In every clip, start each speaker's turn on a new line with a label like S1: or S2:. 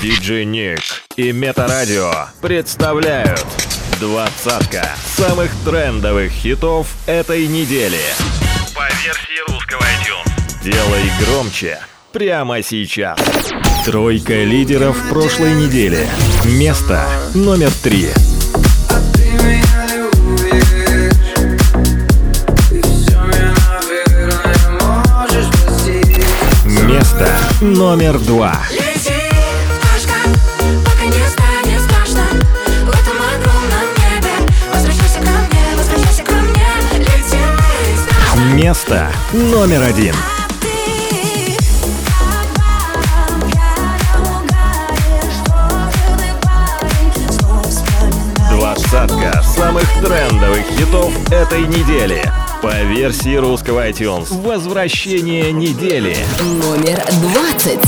S1: Диджей Ник и Метарадио представляют двадцатка самых трендовых хитов этой недели.
S2: По версии русского iTunes.
S1: Делай громче прямо сейчас. Тройка лидеров прошлой недели. Место номер три. Место номер два. Место номер один. Двадцатка самых трендовых хитов этой недели. По версии русского iTunes. Возвращение недели.
S3: Номер двадцать.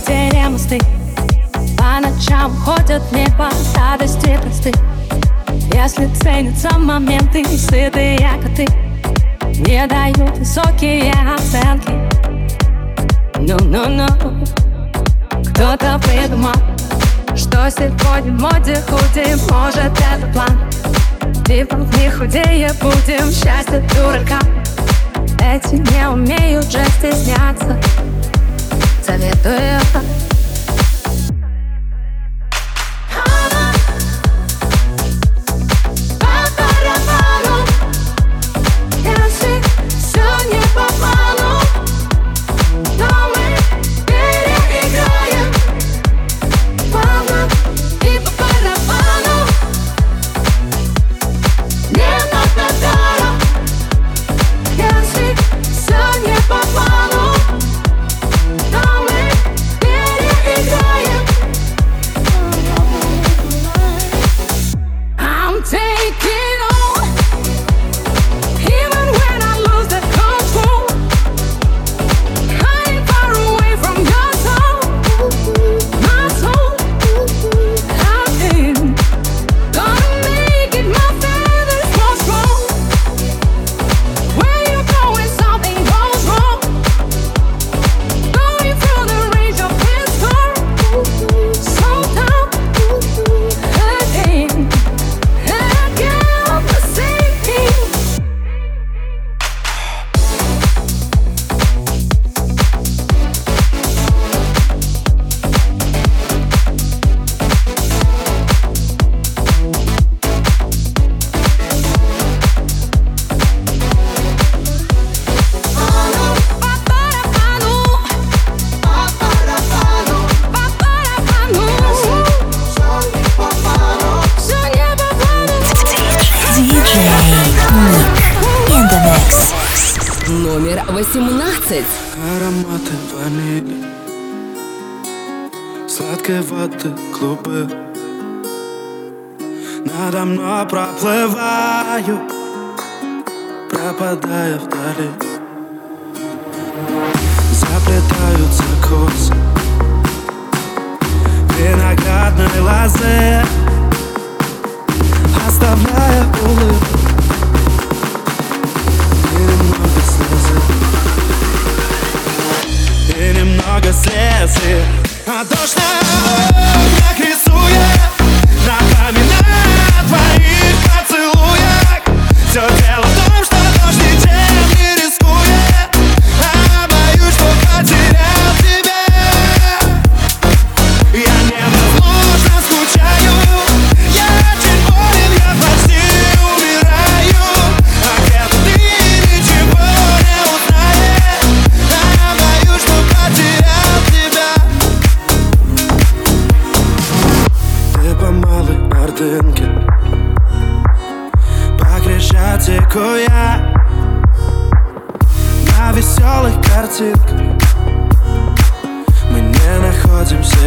S4: видели мосты По ночам ходят не по
S5: радости просты. Если ценятся моменты, сытые коты Не дают высокие оценки. Ну-ну-ну Кто-то придумал, что сегодня в моде худим. Может это план? Типа не худее будем, счастье дурака. Эти не умеют же стесняться советую.
S6: пропадая вдали.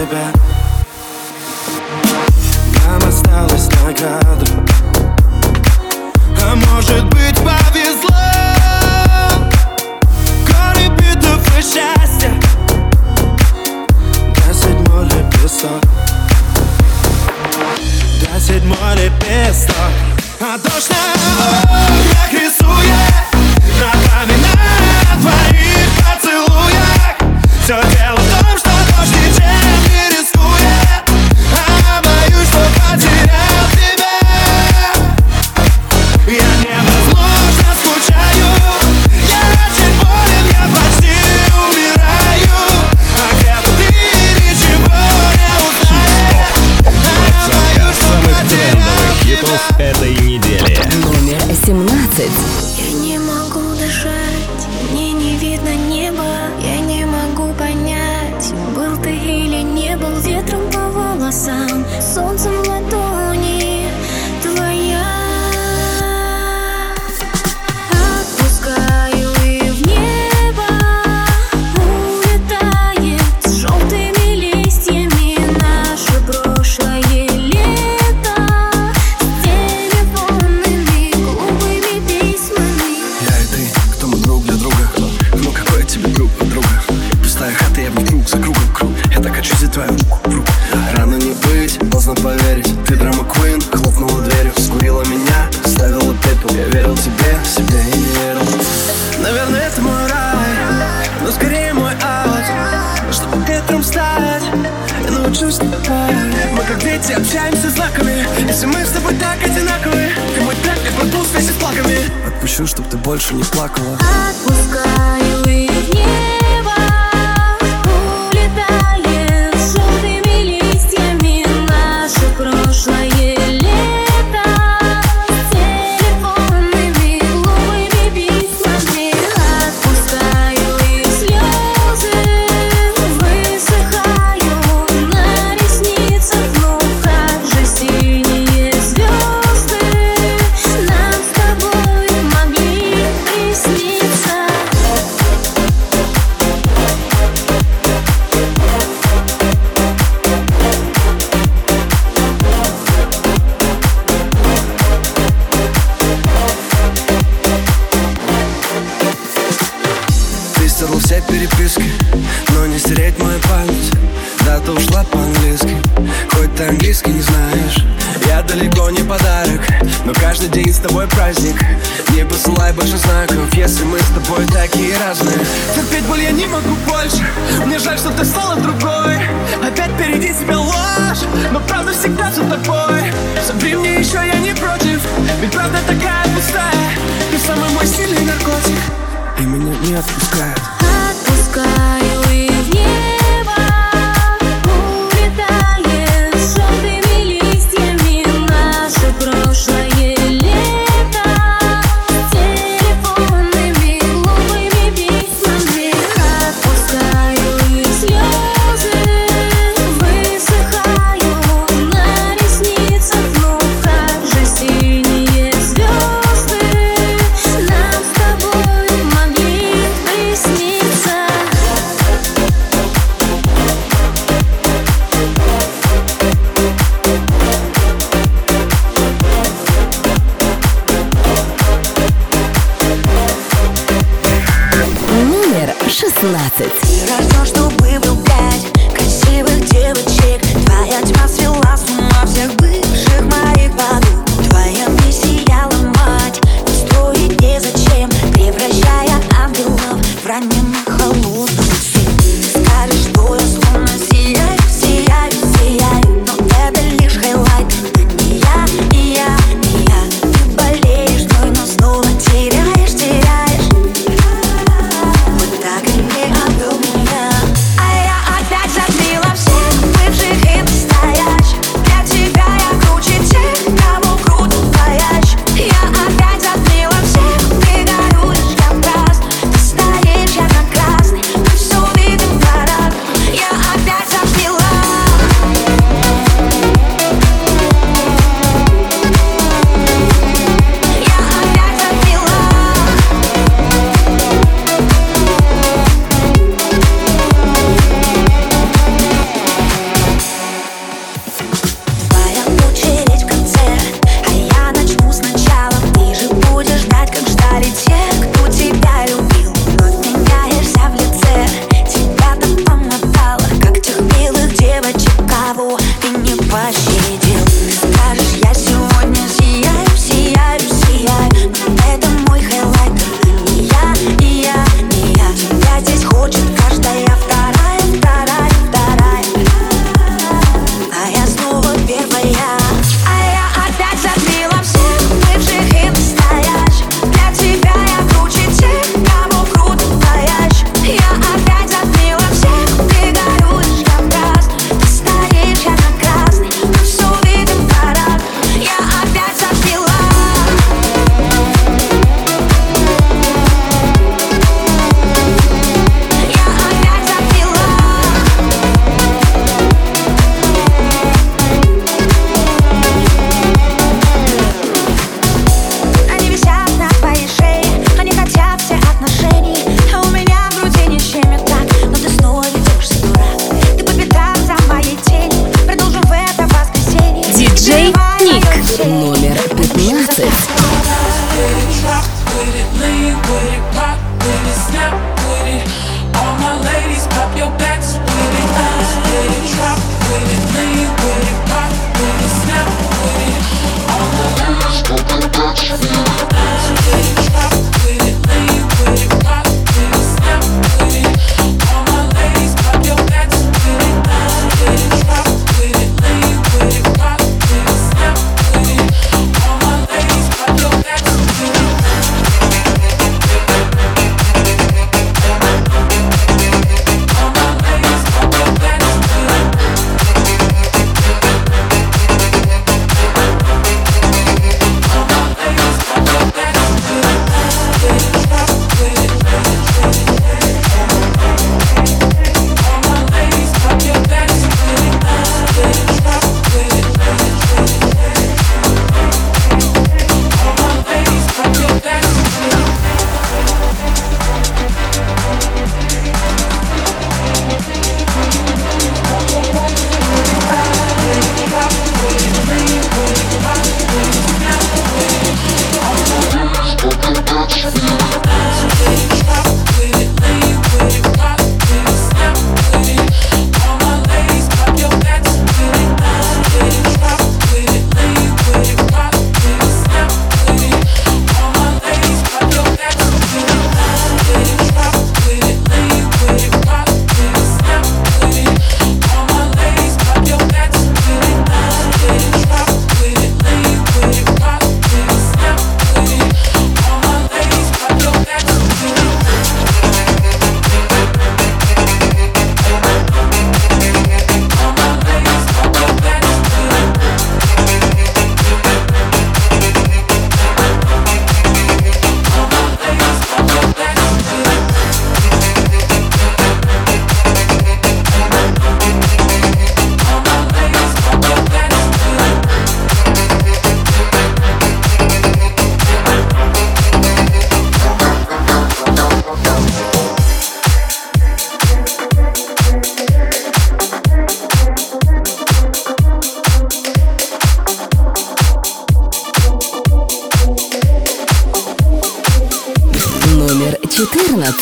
S6: back. Мы
S7: как дети общаемся знаками. Если мы с тобой так одинаковы Ты мой трек, я мы пустые с плаками Отпущу, чтоб ты больше не плакала.
S8: Отпускаю.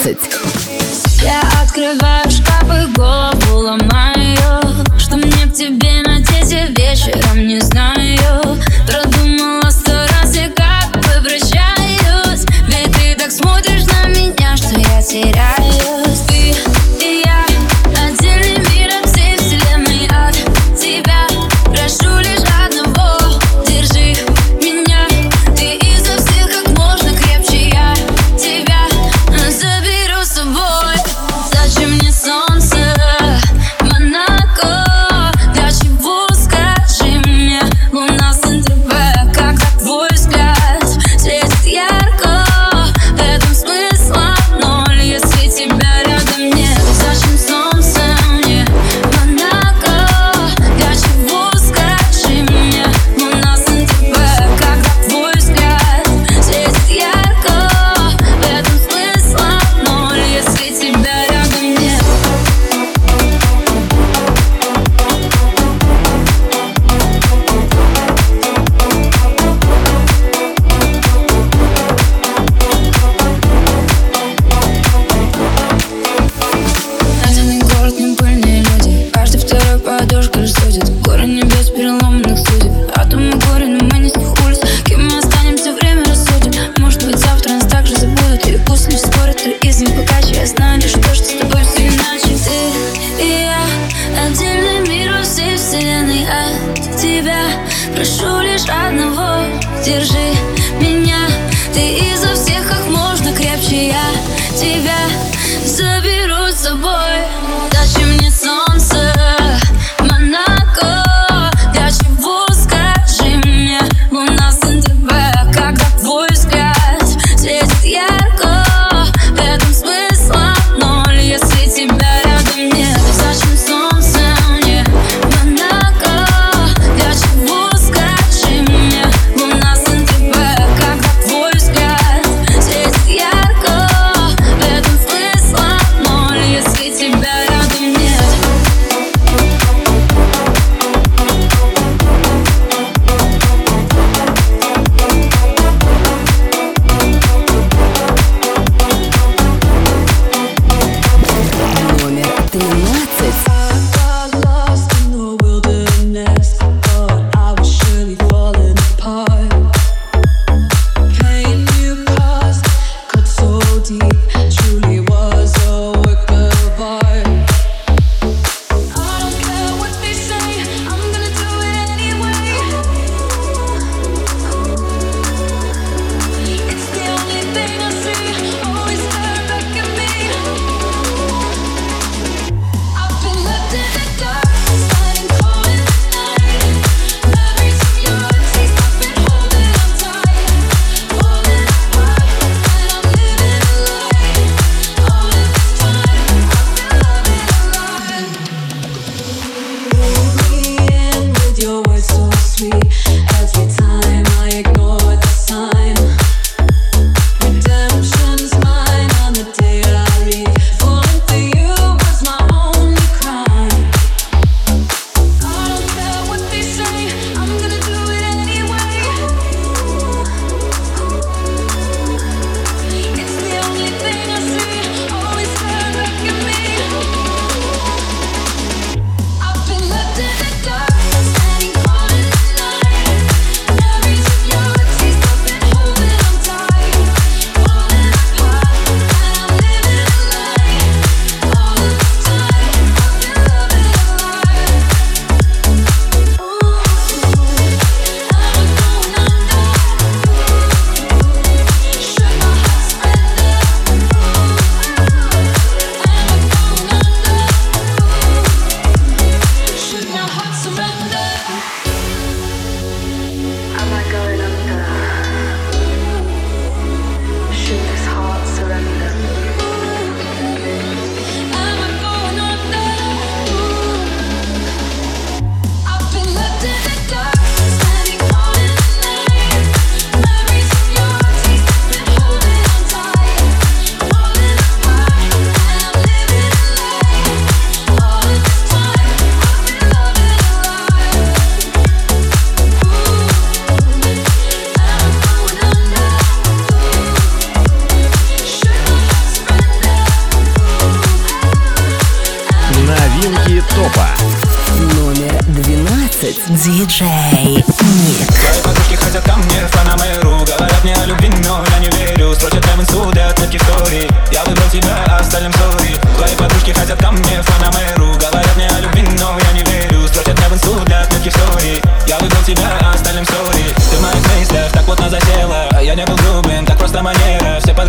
S7: 11 Я
S4: открываю шкафы, голову ломаю Что мне к тебе надеть, я вечером не знаю. Продумала сто раз, я как выбращаюсь Ведь ты так смотришь на меня, что я
S9: теряю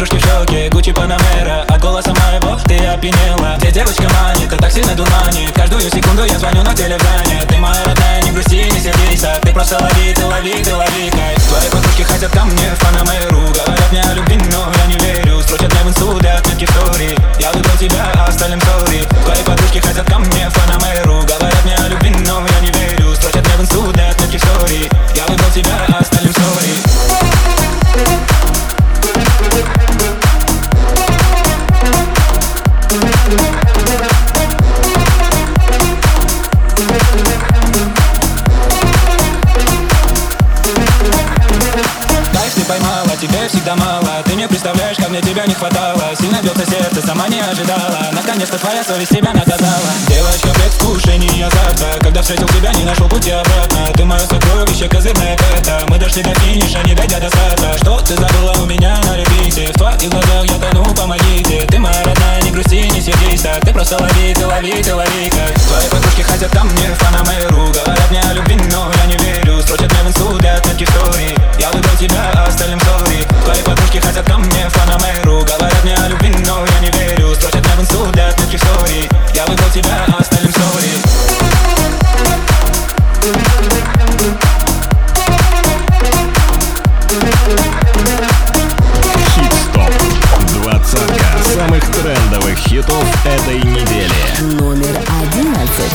S9: подружки в шоке, Гуччи Панамера От голоса моего ты опьянела Где девочка манит, ты так сильно дурманит Каждую секунду я звоню на телеграме. Ты моя родная, не грусти, не сердись а Ты просто лови, ты лови, ты лови кайф. Твои подружки хотят ко мне фанамеру Говорят мне о любви, но я не верю. Строчат мне в инсту для отметки в стори. Я выбрал тебя, а остальным сори. Твои подружки хотят ко мне фанамеру Говорят мне о любви, но я не верю. Строчат мне в инсту для отметки в стори. Я выбрал тебя, мне тебя не хватало. Сильно бьется сердце, сама не ожидала. Наконец-то твоя совесть тебя наказала. Девочка, предвкушение азарта. Когда встретил тебя, не нашел пути обратно. Ты мое сокровище, козырная пята Мы дошли до финиша, не дойдя до старта. Что ты забыла у меня на репите? В твоих глазах я тону, помогите. Ты моя родная, грусти, не сердись так Ты просто лови, ты лови, ты лови кайф Твои подружки хотят ко мне фанамеру Говорят мне о любви, но я не верю. Строчат мне в инсту для в стори Я выбрал тебя, а остальным сори Твои подружки хотят ко мне фанамеру Говорят мне о любви, но я не верю. Строчат мне в инсту для в стори Я выбрал тебя, а остальным сори
S1: хитов этой недели.
S10: Номер одиннадцать.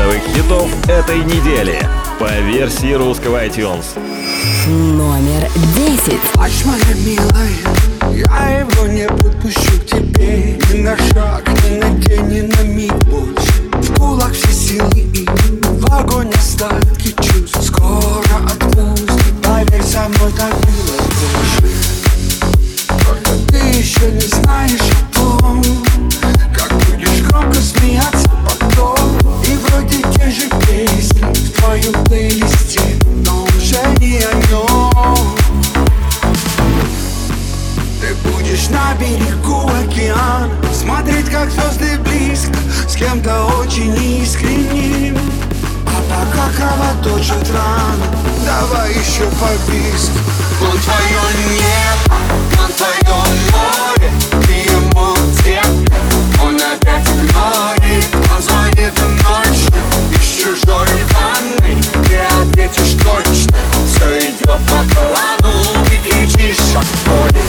S1: Трендовых хитов этой недели по версии русского iTunes.
S3: Номер десять.
S7: Плачь, моя милая, я его не подпущу к тебе Ни на шаг, ни на день, ни на миг больше В кулак все силы и в огонь остатки чувств Скоро отпустит, поверь, со мной так было больше Только ты еще не знаешь о том Как будешь громко смеяться потом Вроде те же песни в твоем плейлисте Но уже не о нем ты будешь на берегу океана Смотреть, как звезды близко С кем-то очень искренним. А пока кровоточит рано Давай еще побиск Он твое небо, он твое море Ты ему где? Он опять ночью Из чужой ванной. Ты ответишь точно Все идет по плану. Ты кричишь от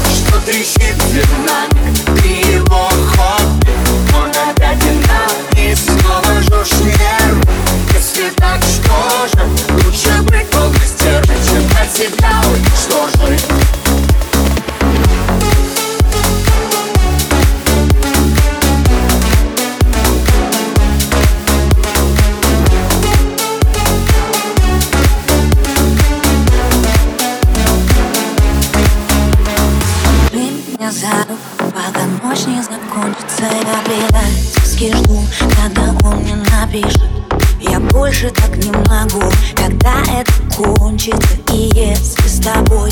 S7: Что трещит динамик Ты его хобби Он опять динамик Снова жжешь Если так, что же Лучше быть стержень Чем от себя уничтожить
S8: мне напишет Я больше так не могу, когда это кончится И если с тобой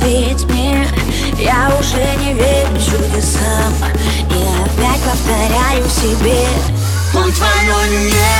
S8: ответь мне. Я уже не верю чудесам И опять повторяю себе.
S7: Он твое небо,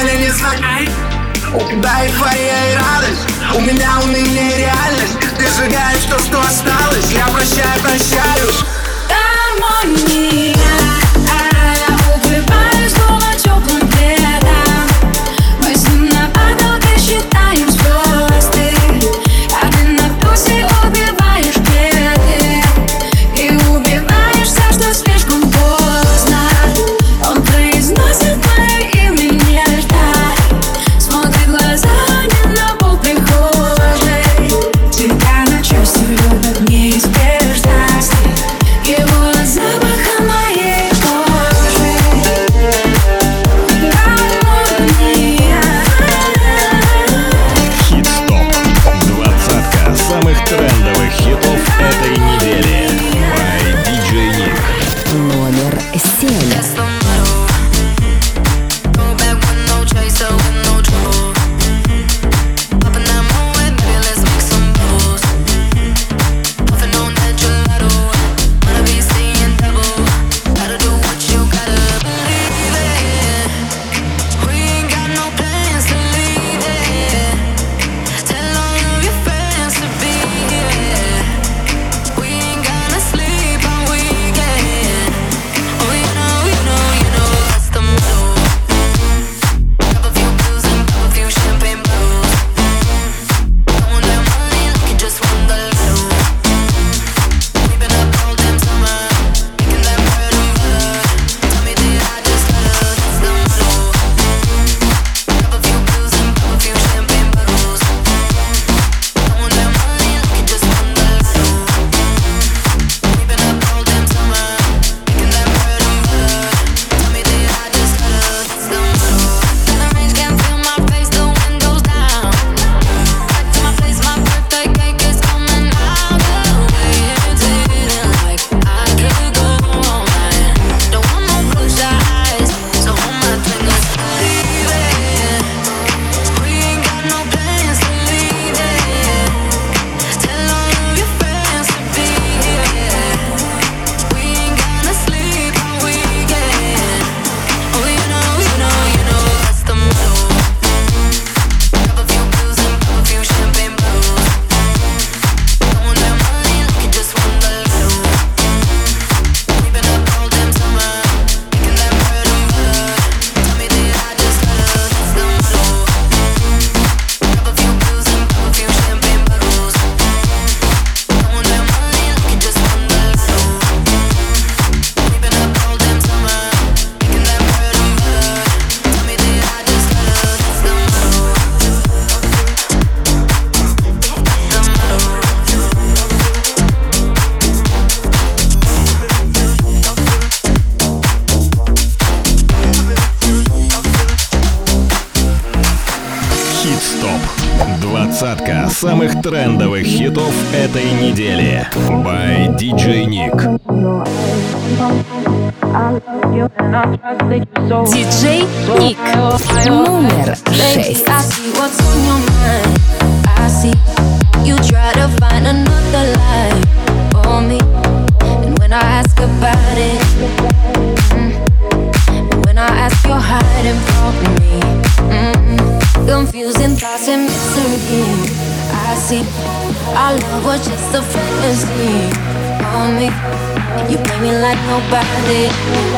S11: деле не
S12: знакомы Да и твоя и радость. У меня уныние реальность. Ты сжигаешь то, что осталось. Я прощаю, прощаюсь.
S5: Гармония.
S1: этой недели by DJ Nick.
S4: body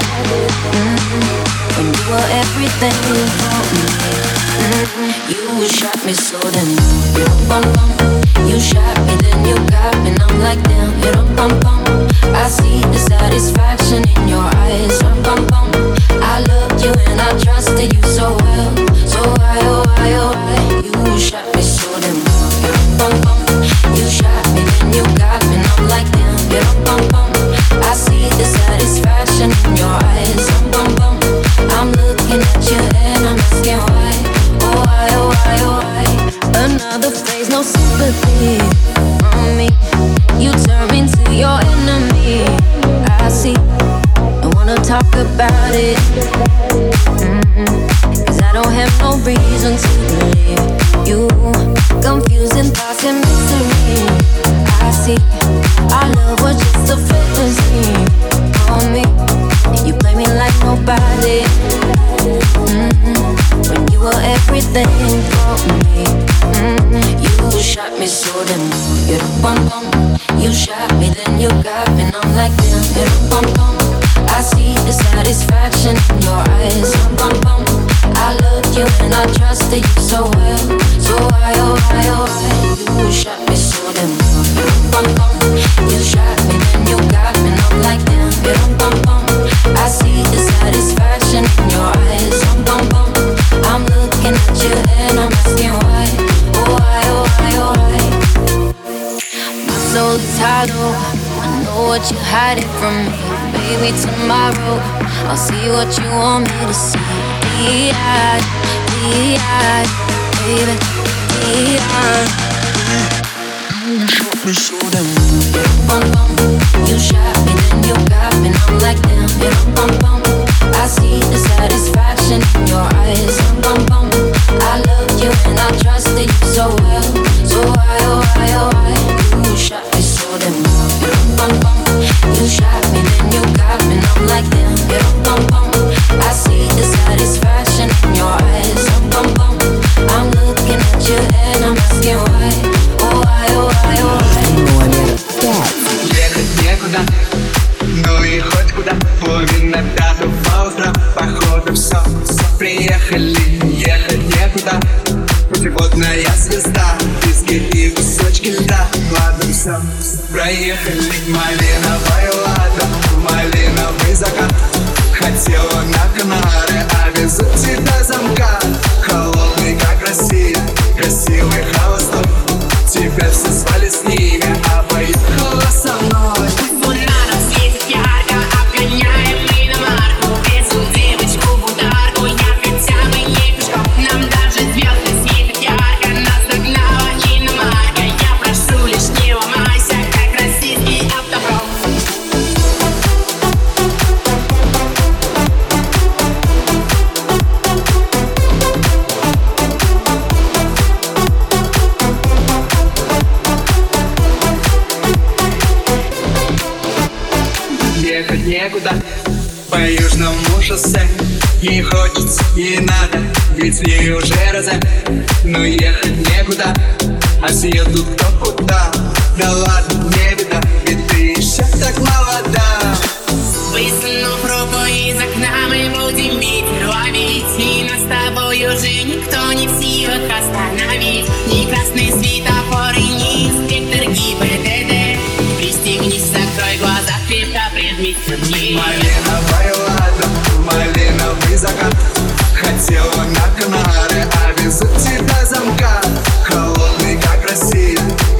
S4: Right here, feeling my.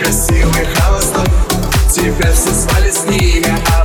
S13: красивый холостов Тебя все звали с ними, а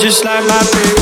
S6: just like my favorite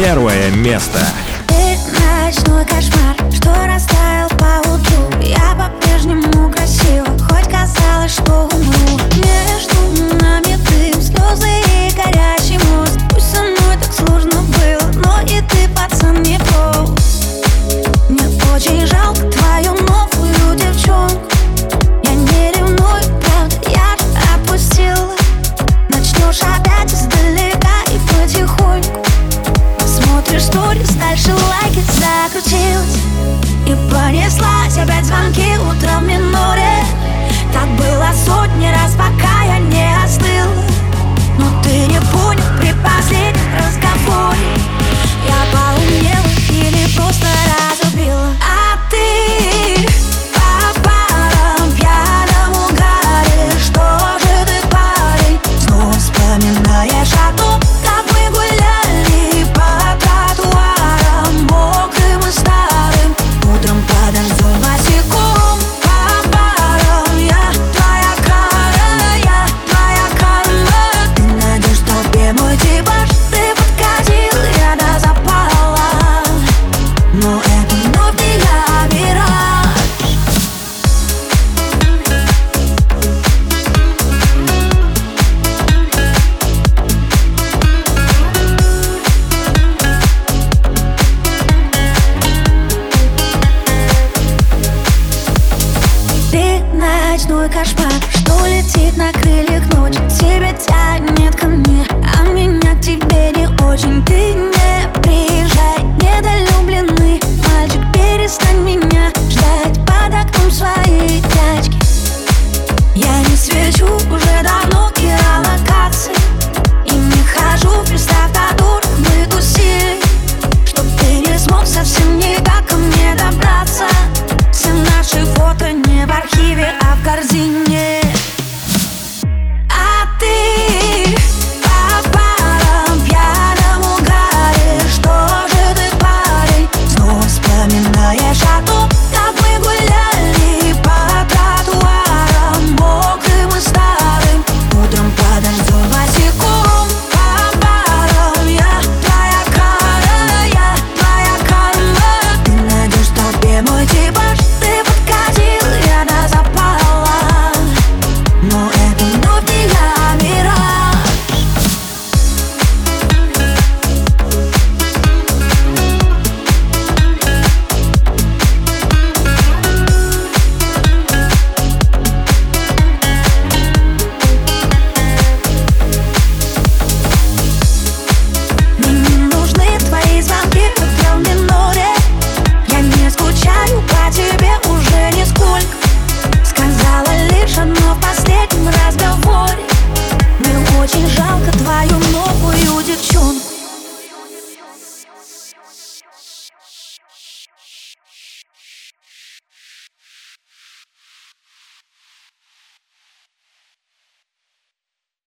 S8: Первое место.